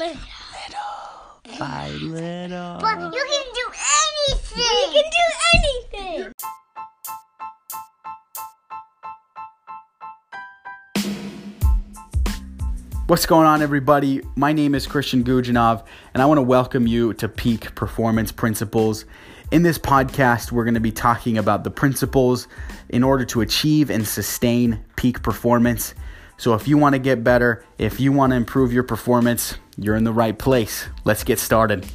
Little. By little. But you can do anything. You can do anything. What's going on, everybody? My name is Christian Gujanov, and I want to welcome you to Peak Performance Principles. In this podcast, we're going to be talking about the principles in order to achieve and sustain peak performance. So, if you want to get better, if you want to improve your performance, you're in the right place. Let's get started.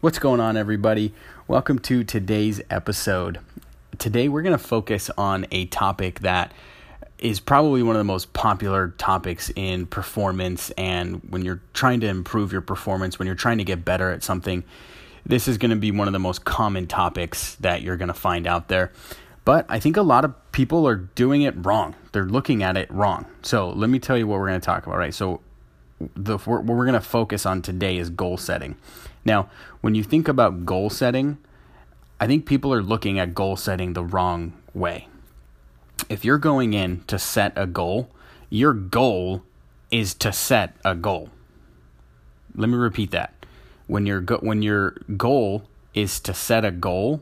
What's going on, everybody? Welcome to today's episode. Today, we're going to focus on a topic that is probably one of the most popular topics in performance. And when you're trying to improve your performance, when you're trying to get better at something, this is going to be one of the most common topics that you're going to find out there. But I think a lot of people are doing it wrong. They're looking at it wrong. So let me tell you what we're going to talk about, right? So the what we're going to focus on today is goal setting. Now, when you think about goal setting, I think people are looking at goal setting the wrong way. If you're going in to set a goal, your goal is to set a goal. Let me repeat that. When your go- when your goal is to set a goal,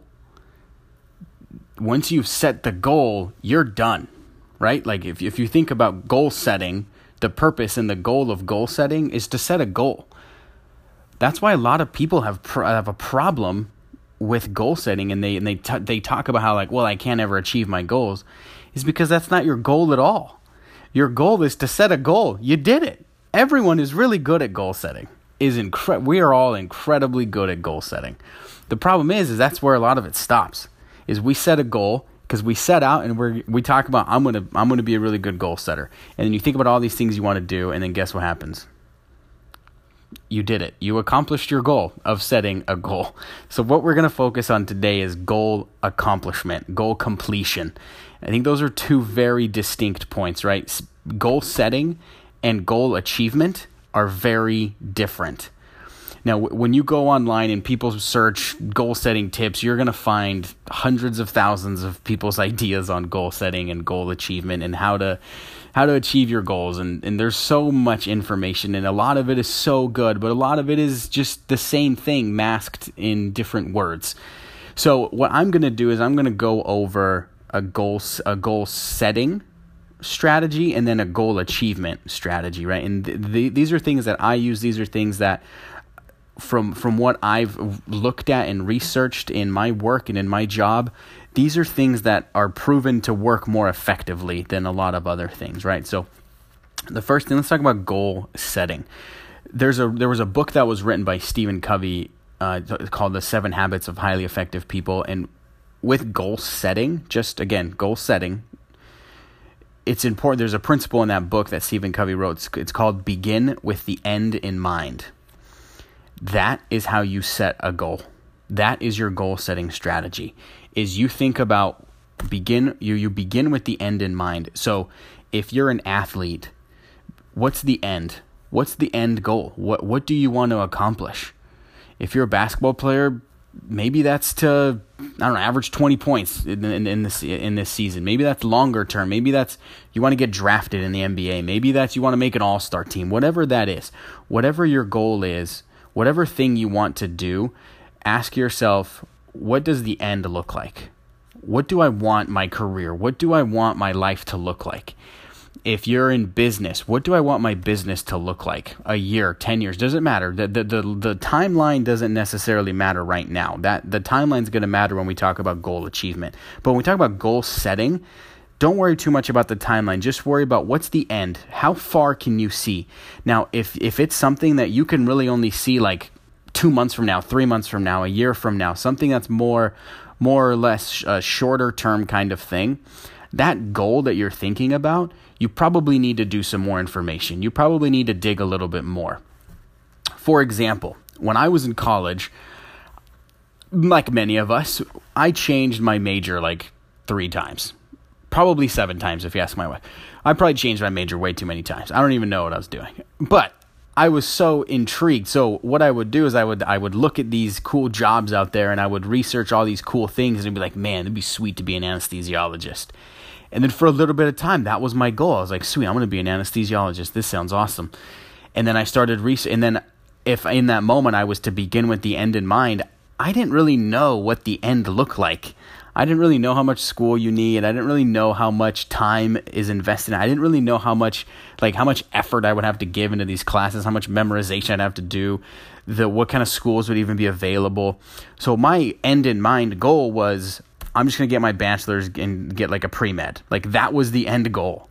once you've set the goal, you're done, right? Like if if you think about goal setting, the purpose and the goal of goal setting is to set a goal. That's why a lot of people have have a problem with goal setting, and they and they t- they talk about how like, well, I can't ever achieve my goals, is because that's not your goal at all. Your goal is to set a goal. You did it. Everyone is really good at goal setting. Is incre- we are all incredibly good at goal setting. The problem is, is that's where a lot of it stops is we set a goal because we set out and we we talk about I'm gonna I'm gonna be a really good goal setter, and then you think about all these things you want to do, and then guess what happens? You did it. You accomplished your goal of setting a goal. So what we're gonna focus on today is goal accomplishment, goal completion. I think those are two very distinct points, right? Goal setting and goal achievement are very different. Now, when you go online and people search goal setting tips, you're going to find hundreds of thousands of people's ideas on goal setting and goal achievement and how to how to achieve your goals and, and there's so much information and a lot of it is so good, but a lot of it is just the same thing masked in different words. So what I'm going to do is I'm going to go over a goal a goal setting strategy and then a goal achievement strategy, right? And th- th- these are things that I use. These are things that from from what I've looked at and researched in my work and in my job, these are things that are proven to work more effectively than a lot of other things, right? So the first thing, let's talk about goal setting. There's a there was a book that was written by Stephen Covey uh, called The Seven Habits of Highly Effective People, and with goal setting, just again goal setting, it's important. There's a principle in that book that Stephen Covey wrote. It's, it's called "Begin with the end in mind." That is how you set a goal. That is your goal setting strategy. Is you think about begin you you begin with the end in mind. So if you're an athlete, what's the end? What's the end goal? What what do you want to accomplish? If you're a basketball player, maybe that's to I don't know, average 20 points in, in, in, this in this season. Maybe that's longer term. Maybe that's you want to get drafted in the NBA. Maybe that's you want to make an all-star team. Whatever that is. Whatever your goal is, whatever thing you want to do, ask yourself, what does the end look like? What do I want my career? What do I want my life to look like? If you're in business, what do I want my business to look like? A year, 10 years, doesn't matter. The the the, the timeline doesn't necessarily matter right now. That the timeline's going to matter when we talk about goal achievement. But when we talk about goal setting, don't worry too much about the timeline. Just worry about what's the end. How far can you see? Now, if if it's something that you can really only see like 2 months from now, 3 months from now, a year from now, something that's more more or less a shorter term kind of thing, that goal that you're thinking about, you probably need to do some more information. You probably need to dig a little bit more. For example, when I was in college, like many of us, I changed my major like 3 times probably seven times if you ask my wife. I probably changed my major way too many times. I don't even know what I was doing. But I was so intrigued. So what I would do is I would I would look at these cool jobs out there and I would research all these cool things and be like, man, it'd be sweet to be an anesthesiologist. And then for a little bit of time, that was my goal. I was like, sweet, I'm to be an anesthesiologist. This sounds awesome. And then I started research. And then if in that moment I was to begin with the end in mind, I didn't really know what the end looked like. I didn't really know how much school you need. I didn't really know how much time is invested. I didn't really know how much like how much effort I would have to give into these classes, how much memorization I'd have to do, the what kind of schools would even be available. So my end in mind goal was I'm just going to get my bachelor's and get like a pre-med. Like that was the end goal.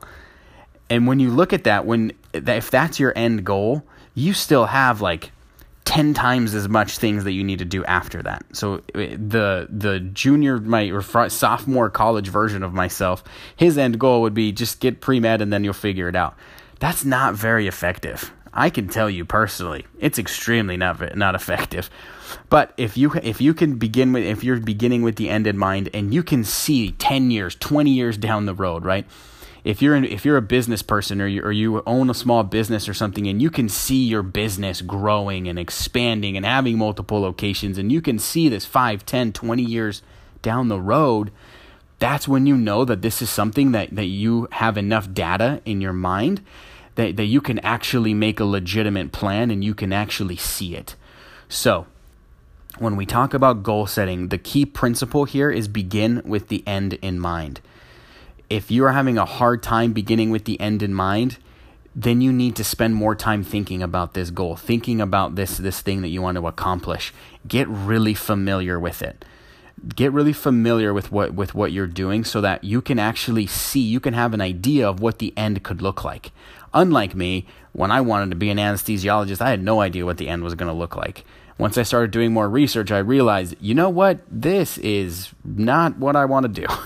And when you look at that when if that's your end goal, you still have like 10 times as much things that you need to do after that. So eh, the the junior my or sophomore college version of myself, his end goal would be just get pre-med and then you'll figure it out. That's not very effective. I can tell you personally, it's extremely not not effective. But if you if you can begin with if you're beginning with the end in mind and you can see 10 years, 20 years down the road, right? If you're in, if you're a business person or you, or you own a small business or something and you can see your business growing and expanding and having multiple locations and you can see this 5 10 20 years down the road that's when you know that this is something that, that you have enough data in your mind that, that you can actually make a legitimate plan and you can actually see it. So when we talk about goal setting the key principle here is begin with the end in mind if you are having a hard time beginning with the end in mind, then you need to spend more time thinking about this goal, thinking about this this thing that you want to accomplish. Get really familiar with it. Get really familiar with what with what you're doing so that you can actually see, you can have an idea of what the end could look like. Unlike me, when I wanted to be an anesthesiologist, I had no idea what the end was going to look like. Once I started doing more research, I realized, you know what? This is not what I want to do.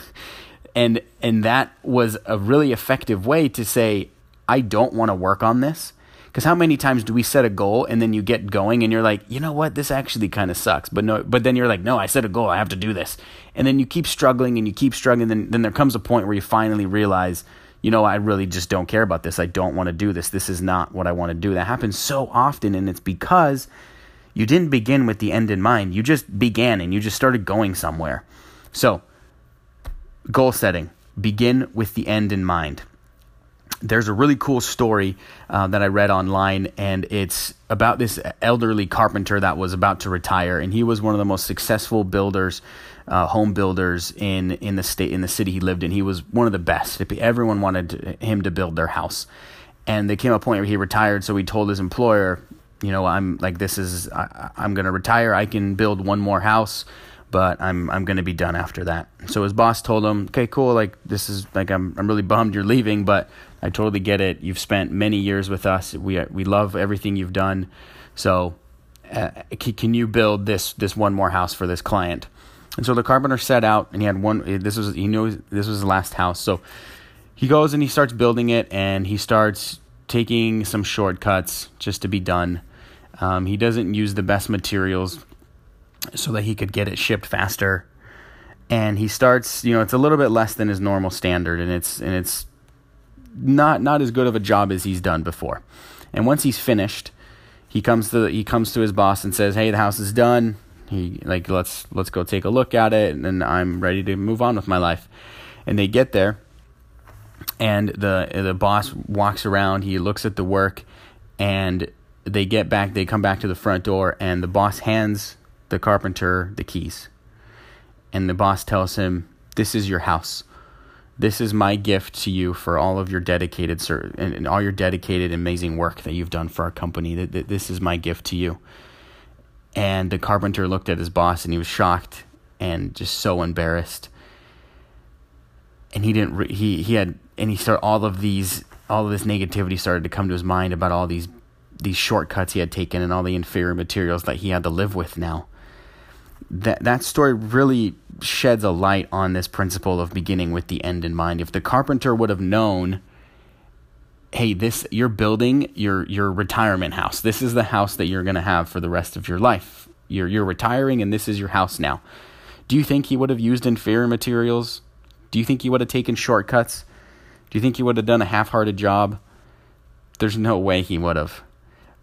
and and that was a really effective way to say I don't want to work on this. Because how many times do we set a goal and then you get going and you're like you know what? This actually kind of sucks. But no but then you're like no I set a goal. I have to do this. And then you keep struggling and you keep struggling. Then then there comes a point where you finally realize you know I really just don't care about this. I don't want to do this. This is not what I want to do. That happens so often and it's because you didn't begin with the end in mind. You just began and you just started going somewhere. So Goal setting. Begin with the end in mind. There's a really cool story uh, that I read online, and it's about this elderly carpenter that was about to retire, and he was one of the most successful builders, uh, home builders in in the state in the city he lived in. He was one of the best. Everyone wanted him to build their house, and there came a point where he retired. So he told his employer, "You know, I'm like this is I, I'm going to retire. I can build one more house." But I'm I'm gonna be done after that. So his boss told him, "Okay, cool. Like this is like I'm I'm really bummed you're leaving, but I totally get it. You've spent many years with us. We we love everything you've done. So uh, can you build this this one more house for this client?" And so the carpenter set out, and he had one. This was he knew this was his last house, so he goes and he starts building it, and he starts taking some shortcuts just to be done. Um, he doesn't use the best materials so that he could get it shipped faster. And he starts, you know, it's a little bit less than his normal standard, and it's and it's not not as good of a job as he's done before. And once he's finished, he comes to he comes to his boss and says, "Hey, the house is done. He like let's let's go take a look at it, and I'm ready to move on with my life." And they get there, and the the boss walks around. He looks at the work, and they get back. They come back to the front door, and the boss hands the carpenter the keys. And the boss tells him, This is your house. This is my gift to you for all of your dedicated and all your dedicated amazing work that you've done for our company. This is my gift to you. And the carpenter looked at his boss and he was shocked and just so embarrassed. And he didn't re- he he had and he started all of these all of this negativity started to come to his mind about all these these shortcuts he had taken and all the inferior materials that he had to live with now that that story really sheds a light on this principle of beginning with the end in mind. If the carpenter would have known, hey, this you're building your your retirement house. This is the house that you're going to have for the rest of your life. You're you're retiring and this is your house now. Do you think he would have used inferior materials? Do you think he would have taken shortcuts? Do you think he would have done a half-hearted job? There's no way he would have.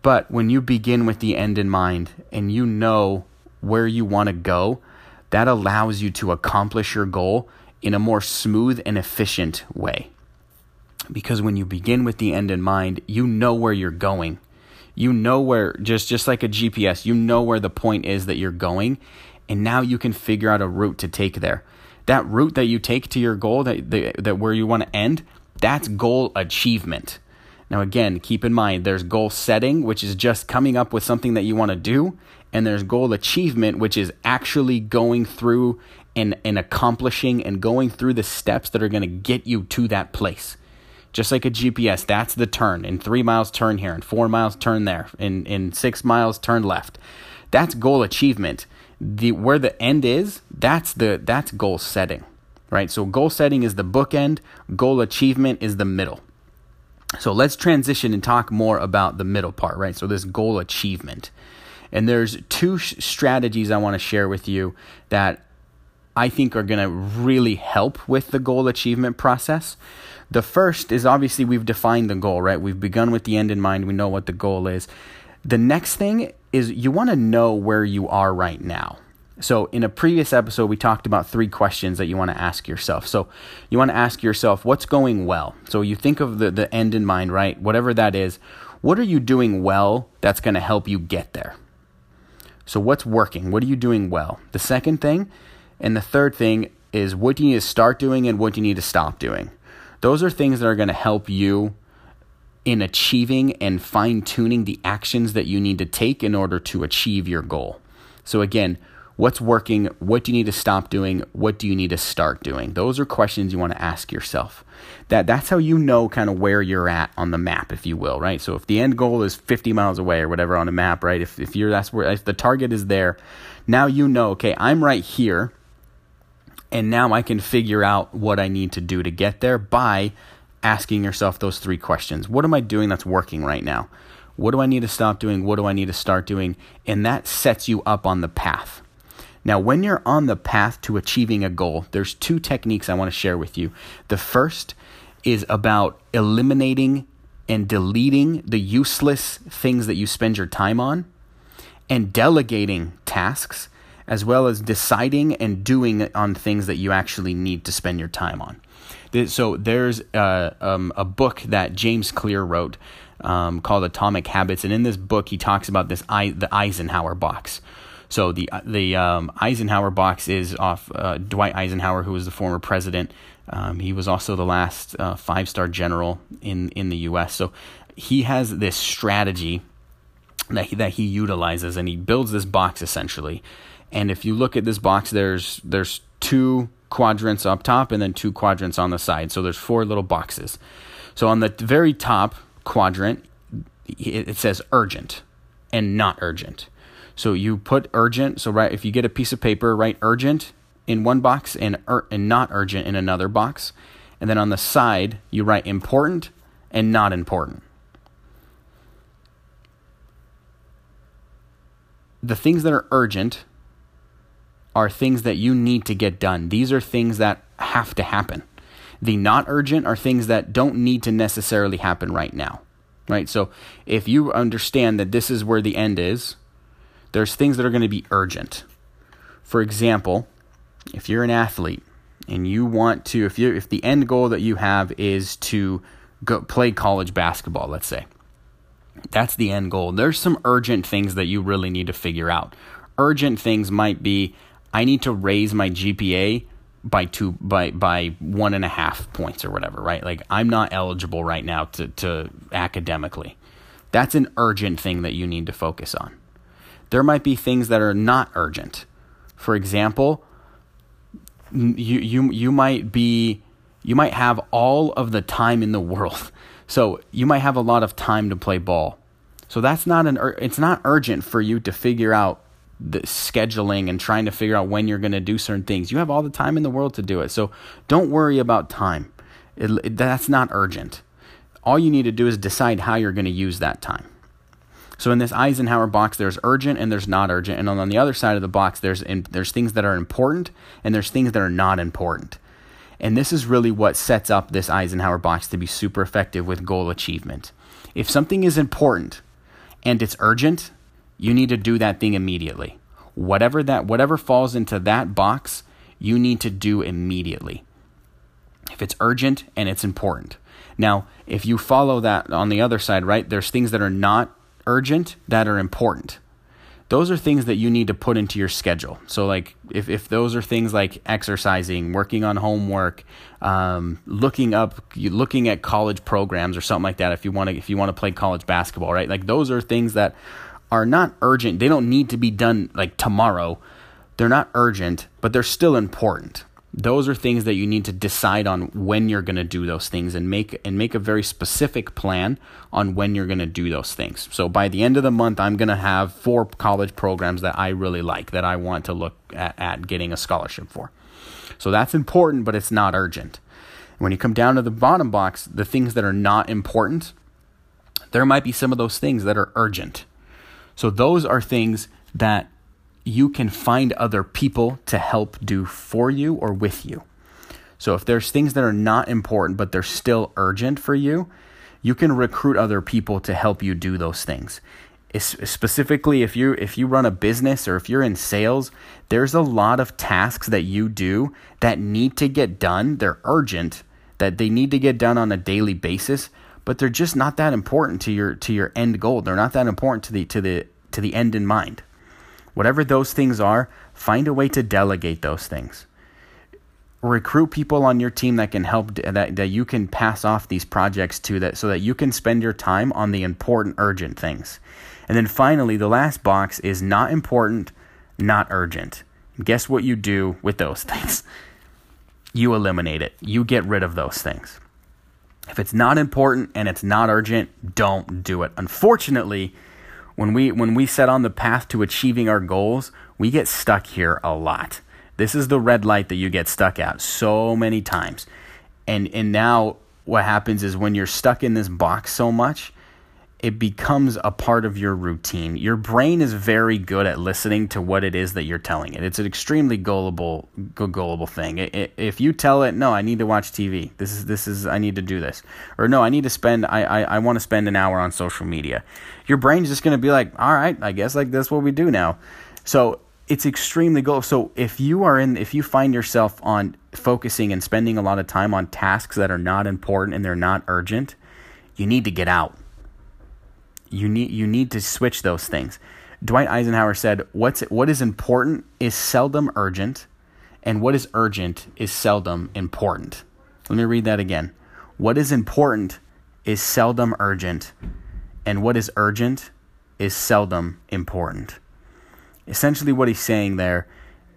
But when you begin with the end in mind and you know where you want to go, that allows you to accomplish your goal in a more smooth and efficient way. Because when you begin with the end in mind, you know where you're going. You know where just just like a GPS, you know where the point is that you're going, and now you can figure out a route to take there. That route that you take to your goal that that, that where you want to end, that's goal achievement. Now again, keep in mind there's goal setting, which is just coming up with something that you want to do, and there's goal achievement, which is actually going through and, and accomplishing and going through the steps that are going to get you to that place. Just like a GPS, that's the turn. In three miles, turn here. In four miles, turn there. In, in six miles, turn left. That's goal achievement. The, where the end is, that's, the, that's goal setting, right? So goal setting is the bookend, goal achievement is the middle. So let's transition and talk more about the middle part, right? So this goal achievement. And there's two sh- strategies I want to share with you that I think are going to really help with the goal achievement process. The first is obviously we've defined the goal, right? We've begun with the end in mind. We know what the goal is. The next thing is you want to know where you are right now. So, in a previous episode, we talked about three questions that you want to ask yourself. So, you want to ask yourself, what's going well? So, you think of the, the end in mind, right? Whatever that is, what are you doing well that's going to help you get there? So, what's working? What are you doing well? The second thing and the third thing is what do you need to start doing and what do you need to stop doing? Those are things that are going to help you in achieving and fine tuning the actions that you need to take in order to achieve your goal. So, again, what's working? What do you need to stop doing? What do you need to start doing? Those are questions you want to ask yourself. That that's how you know kind of where you're at on the map, if you will, right? So if the end goal is 50 miles away or whatever on a map, right? If if you're that's where if the target is there, now you know, okay, I'm right here. And now I can figure out what I need to do to get there by asking yourself those three questions. What am I doing that's working right now? What do I need to stop doing? What do I need to start doing? And that sets you up on the path. Now, when you're on the path to achieving a goal, there's two techniques I want to share with you. The first is about eliminating and deleting the useless things that you spend your time on and delegating tasks as well as deciding and doing on things that you actually need to spend your time on. So there's a, um, a book that James Clear wrote um, called Atomic Habits, and in this book he talks about this the Eisenhower box. So the the um, Eisenhower box is off uh, Dwight Eisenhower, who was the former president. Um, he was also the last uh, five star general in in the U.S. So he has this strategy that he, that he utilizes, and he builds this box essentially. And if you look at this box, there's there's two quadrants up top and then two quadrants on the side. So there's four little boxes. So on the very top quadrant, it says urgent and not urgent. So you put urgent. So right, if you get a piece of paper, write urgent in one box and ur- and not urgent in another box, and then on the side you write important and not important. The things that are urgent are things that you need to get done. These are things that have to happen. The not urgent are things that don't need to necessarily happen right now. Right? So if you understand that this is where the end is, there's things that are going to be urgent. For example, if you're an athlete and you want to if you if the end goal that you have is to go play college basketball, let's say. That's the end goal. There's some urgent things that you really need to figure out. Urgent things might be I need to raise my GPA by two by by one and a half points or whatever, right? Like I'm not eligible right now to, to academically. That's an urgent thing that you need to focus on. There might be things that are not urgent. For example, you you you might be you might have all of the time in the world. So you might have a lot of time to play ball. So that's not an it's not urgent for you to figure out the scheduling and trying to figure out when you're going to do certain things. You have all the time in the world to do it. So don't worry about time. It, it, that's not urgent. All you need to do is decide how you're going to use that time. So in this Eisenhower box, there's urgent and there's not urgent, and on the other side of the box, there's in, there's things that are important and there's things that are not important. And this is really what sets up this Eisenhower box to be super effective with goal achievement. If something is important and it's urgent, you need to do that thing immediately. Whatever that whatever falls into that box, you need to do immediately. if it's urgent and it's important. Now, if you follow that on the other side, right, there's things that are not urgent that are important. Those are things that you need to put into your schedule. So, like, if, if those are things like exercising, working on homework, um, looking up, looking at college programs or something like that, if you want to, if you want to play college basketball, right? Like, those are things that are not urgent. They don't need to be done like tomorrow. They're not urgent, but they're still important those are things that you need to decide on when you're going to do those things and make and make a very specific plan on when you're going to do those things. So by the end of the month I'm going to have four college programs that I really like that I want to look at, at getting a scholarship for. So that's important but it's not urgent. When you come down to the bottom box, the things that are not important, there might be some of those things that are urgent. So those are things that you can find other people to help do for you or with you. So if there's things that are not important but they're still urgent for you, you can recruit other people to help you do those things. specifically if you if you run a business or if you're in sales, there's a lot of tasks that you do that need to get done. They're urgent, that they need to get done on a daily basis, but they're just not that important to your to your end goal. They're not that important to the to the to the end in mind. Whatever those things are, find a way to delegate those things. Recruit people on your team that can help that, that you can pass off these projects to that so that you can spend your time on the important urgent things. And then finally, the last box is not important, not urgent. guess what you do with those things? You eliminate it. You get rid of those things. If it's not important and it's not urgent, don't do it. Unfortunately, when we when we set on the path to achieving our goals, we get stuck here a lot. This is the red light that you get stuck at so many times. And and now what happens is when you're stuck in this box so much, it becomes a part of your routine. Your brain is very good at listening to what it is that you're telling it. It's an extremely gullible, gullible thing. It, it, if you tell it, no, I need to watch TV. This is this is I need to do this, or no, I need to spend. I I, I want to spend an hour on social media. Your brain's just going to be like, all right, I guess like that's what we do now. So it's extremely gullible. So if you are in, if you find yourself on focusing and spending a lot of time on tasks that are not important and they're not urgent, you need to get out you need you need to switch those things. Dwight Eisenhower said, "What's what is important is seldom urgent, and what is urgent is seldom important." Let me read that again. What is important is seldom urgent, and what is urgent is seldom important. Essentially, what he's saying there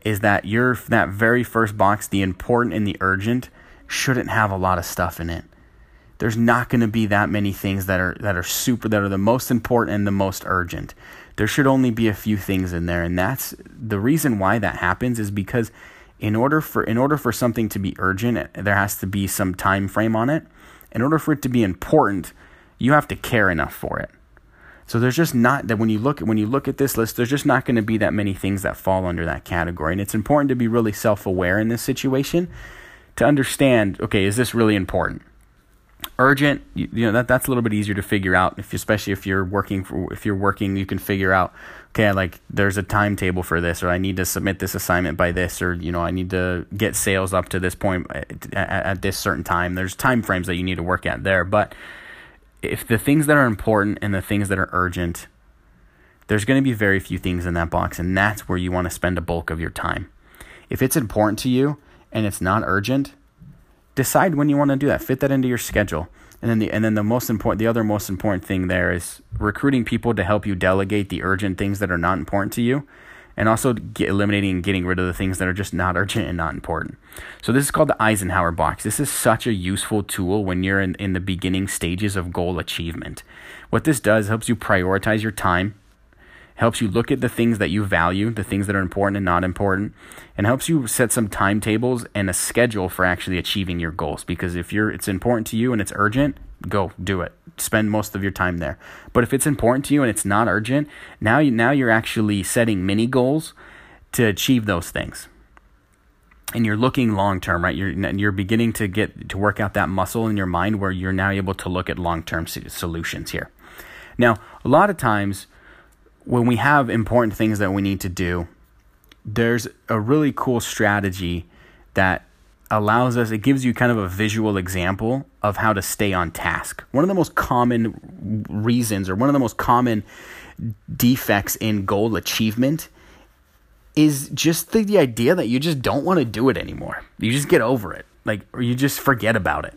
is that your that very first box, the important and the urgent, shouldn't have a lot of stuff in it there's not going to be that many things that are that are super that are the most important and the most urgent. There should only be a few things in there and that's the reason why that happens is because in order for in order for something to be urgent, there has to be some time frame on it. In order for it to be important, you have to care enough for it. So there's just not that when you look when you look at this list, there's just not going to be that many things that fall under that category. And it's important to be really self-aware in this situation to understand, okay, is this really important? Urgent you, you, know that that's a little bit easier to figure out if especially if you're working for if you're working you can figure out okay like there's a timetable for this or i need to submit this assignment by this or you know i need to get sales up to this point uh, at, at, at this certain time. There's time frames that you need to work at there but if the things that are important and the things that are urgent there's going to be very few things in that box and that's where you want to spend a bulk of your time. If it's important to you and it's not urgent decide when you want to do that. Fit that into your schedule. And then the and then the most important the other most important thing there is recruiting people to help you delegate the urgent things that are not important to you and also get, eliminating and getting rid of the things that are just not urgent and not important. So this is called the Eisenhower box. This is such a useful tool when you're in, in the beginning stages of goal achievement. What this does helps you prioritize your time helps you look at the things that you value, the things that are important and not important, and helps you set some timetables and a schedule for actually achieving your goals. Because if you're it's important to you and it's urgent, go do it. Spend most of your time there. But if it's important to you and it's not urgent, now you, now you're actually setting mini goals to achieve those things. And you're looking long term, right? You're you're beginning to get to work out that muscle in your mind where you're now able to look at long term solutions here. Now, a lot of times when we have important things that we need to do, there's a really cool strategy that allows us, it gives you kind of a visual example of how to stay on task. One of the most common reasons, or one of the most common defects in goal achievement, is just the, the idea that you just don't want to do it anymore. You just get over it, like, or you just forget about it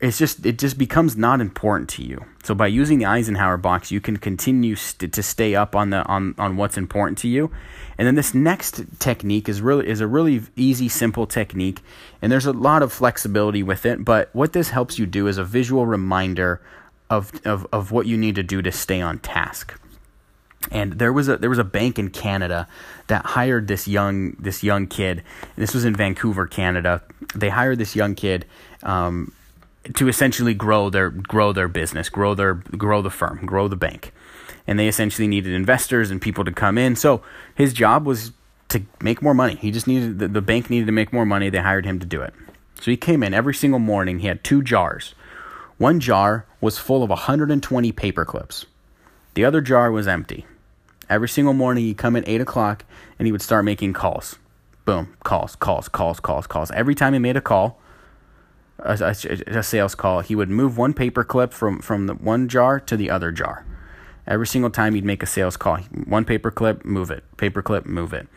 it's just it just becomes not important to you. So by using the Eisenhower box, you can continue st- to stay up on the on on what's important to you. And then this next technique is really is a really easy, simple technique, and there's a lot of flexibility with it. But what this helps you do is a visual reminder of of of what you need to do to stay on task. And there was a there was a bank in Canada that hired this young this young kid. This was in Vancouver, Canada. They hired this young kid. Um, to essentially grow their grow their business, grow their grow the firm, grow the bank. And they essentially needed investors and people to come in. So his job was to make more money. He just needed the, the bank needed to make more money. They hired him to do it. So he came in every single morning. He had two jars. One jar was full of 120 paper clips. The other jar was empty. Every single morning he'd come at eight o'clock and he would start making calls. Boom, calls, calls, calls, calls, calls. Every time he made a call, a, a, sales call, he would move one paper clip from, from the one jar to the other jar. Every single time he'd make a sales call, one paper clip, move it, paper clip, move it.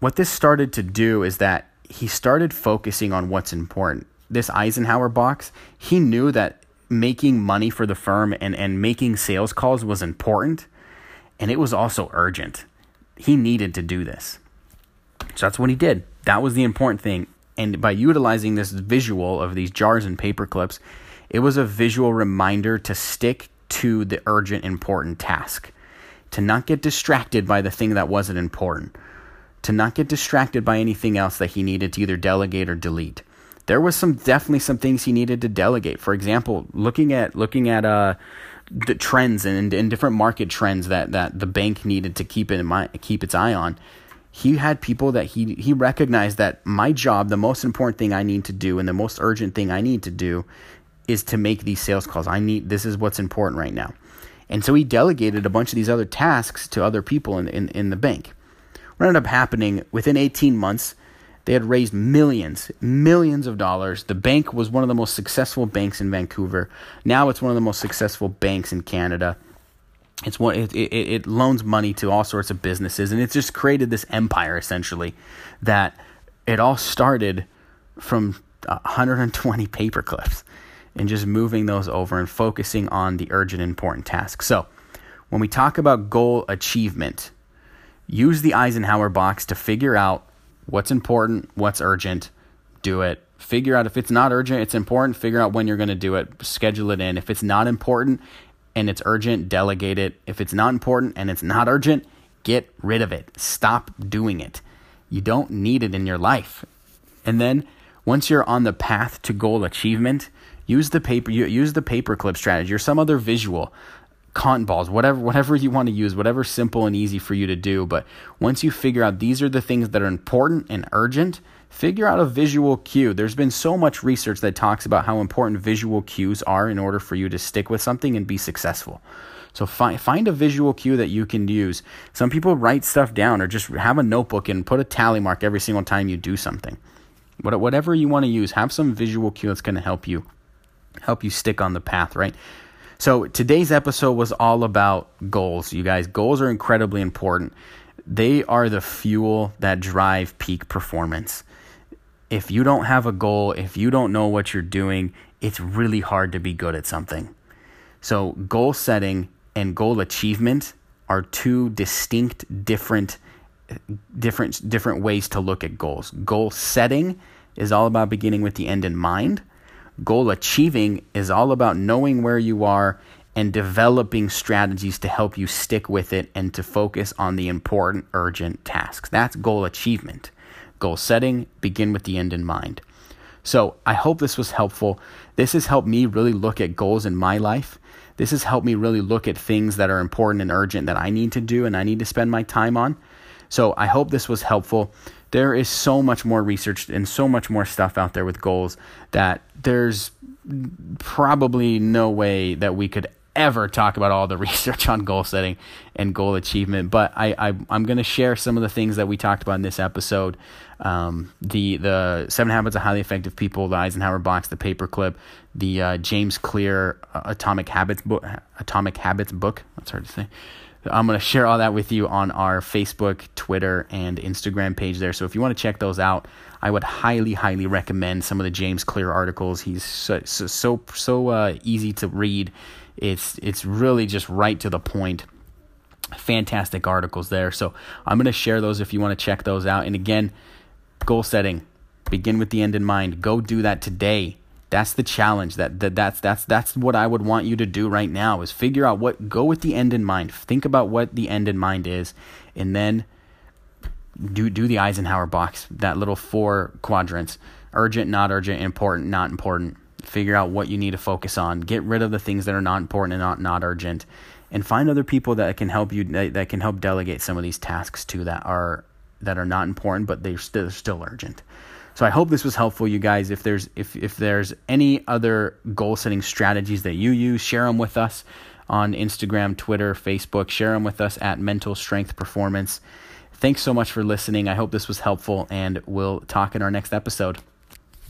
What this started to do is that he started focusing on what's important. This Eisenhower box, he knew that making money for the firm and, and making sales calls was important, and it was also urgent. He needed to do this. So that's what he did. That was the important thing. And by utilizing this visual of these jars and paper clips, it was a visual reminder to stick to the urgent, important task, to not get distracted by the thing that wasn't important, to not get distracted by anything else that he needed to either delegate or delete. There was some definitely some things he needed to delegate. For example, looking at looking at uh, the trends and, and different market trends that, that the bank needed to keep in mind, keep its eye on he had people that he he recognized that my job, the most important thing I need to do and the most urgent thing I need to do is to make these sales calls. I need this is what's important right now. And so he delegated a bunch of these other tasks to other people in, in, in the bank. What ended up happening within 18 months, they had raised millions, millions of dollars. The bank was one of the most successful banks in Vancouver. Now it's one of the most successful banks in Canada it's what it, it, it loans money to all sorts of businesses and it's just created this empire essentially that it all started from 120 paper clips and just moving those over and focusing on the urgent important tasks. So when we talk about goal achievement use the eisenhower box to figure out what's important what's urgent do it. Figure out if it's not urgent it's important figure out when you're going to do it schedule it in. If it's not important and it's urgent, delegate it. If it's not important and it's not urgent, get rid of it. Stop doing it. You don't need it in your life. And then once you're on the path to goal achievement, use the paper use the paperclip strategy or some other visual cotton balls, whatever whatever you want to use, whatever simple and easy for you to do. But once you figure out these are the things that are important and urgent, figure out a visual cue. There's been so much research that talks about how important visual cues are in order for you to stick with something and be successful. So find find a visual cue that you can use. Some people write stuff down or just have a notebook and put a tally mark every single time you do something. But Whatever you want to use, have some visual cue that's going to help you help you stick on the path, right? So today's episode was all about goals. You guys, goals are incredibly important. They are the fuel that drive peak performance. If you don't have a goal, if you don't know what you're doing, it's really hard to be good at something. So, goal setting and goal achievement are two distinct different different different ways to look at goals. Goal setting is all about beginning with the end in mind Goal achieving is all about knowing where you are and developing strategies to help you stick with it and to focus on the important, urgent tasks. That's goal achievement. Goal setting, begin with the end in mind. So I hope this was helpful. This has helped me really look at goals in my life. This has helped me really look at things that are important and urgent that I need to do and I need to spend my time on. So I hope this was helpful there is so much more research and so much more stuff out there with goals that there's probably no way that we could ever talk about all the research on goal setting and goal achievement, but I, I am going to share some of the things that we talked about in this episode. Um, the the Seven Habits of Highly Effective People, the Eisenhower box, the paperclip, the uh, James Clear uh, Atomic Habits book, Atomic Habits book. That's hard to say. I'm going to share all that with you on our Facebook, Twitter, and Instagram page there. So if you want to check those out, I would highly, highly recommend some of the James Clear articles. He's so so so, so uh, easy to read. It's it's really just right to the point. Fantastic articles there. So I'm going to share those if you want to check those out. And again, goal setting. Begin with the end in mind. Go do that today. That's the challenge. That, that that's that's that's what I would want you to do right now is figure out what go with the end in mind. Think about what the end in mind is and then do do the Eisenhower box, that little four quadrants. Urgent, not urgent, important, not important. Figure out what you need to focus on. Get rid of the things that are not important and not not urgent and find other people that can help you that, can help delegate some of these tasks to that are that are not important but they're still still urgent. So I hope this was helpful, you guys. If there's if if there's any other goal setting strategies that you use, share them with us on Instagram, Twitter, Facebook. Share them with us at Mental Strength Performance. Thanks so much for listening. I hope this was helpful, and we'll talk in our next episode.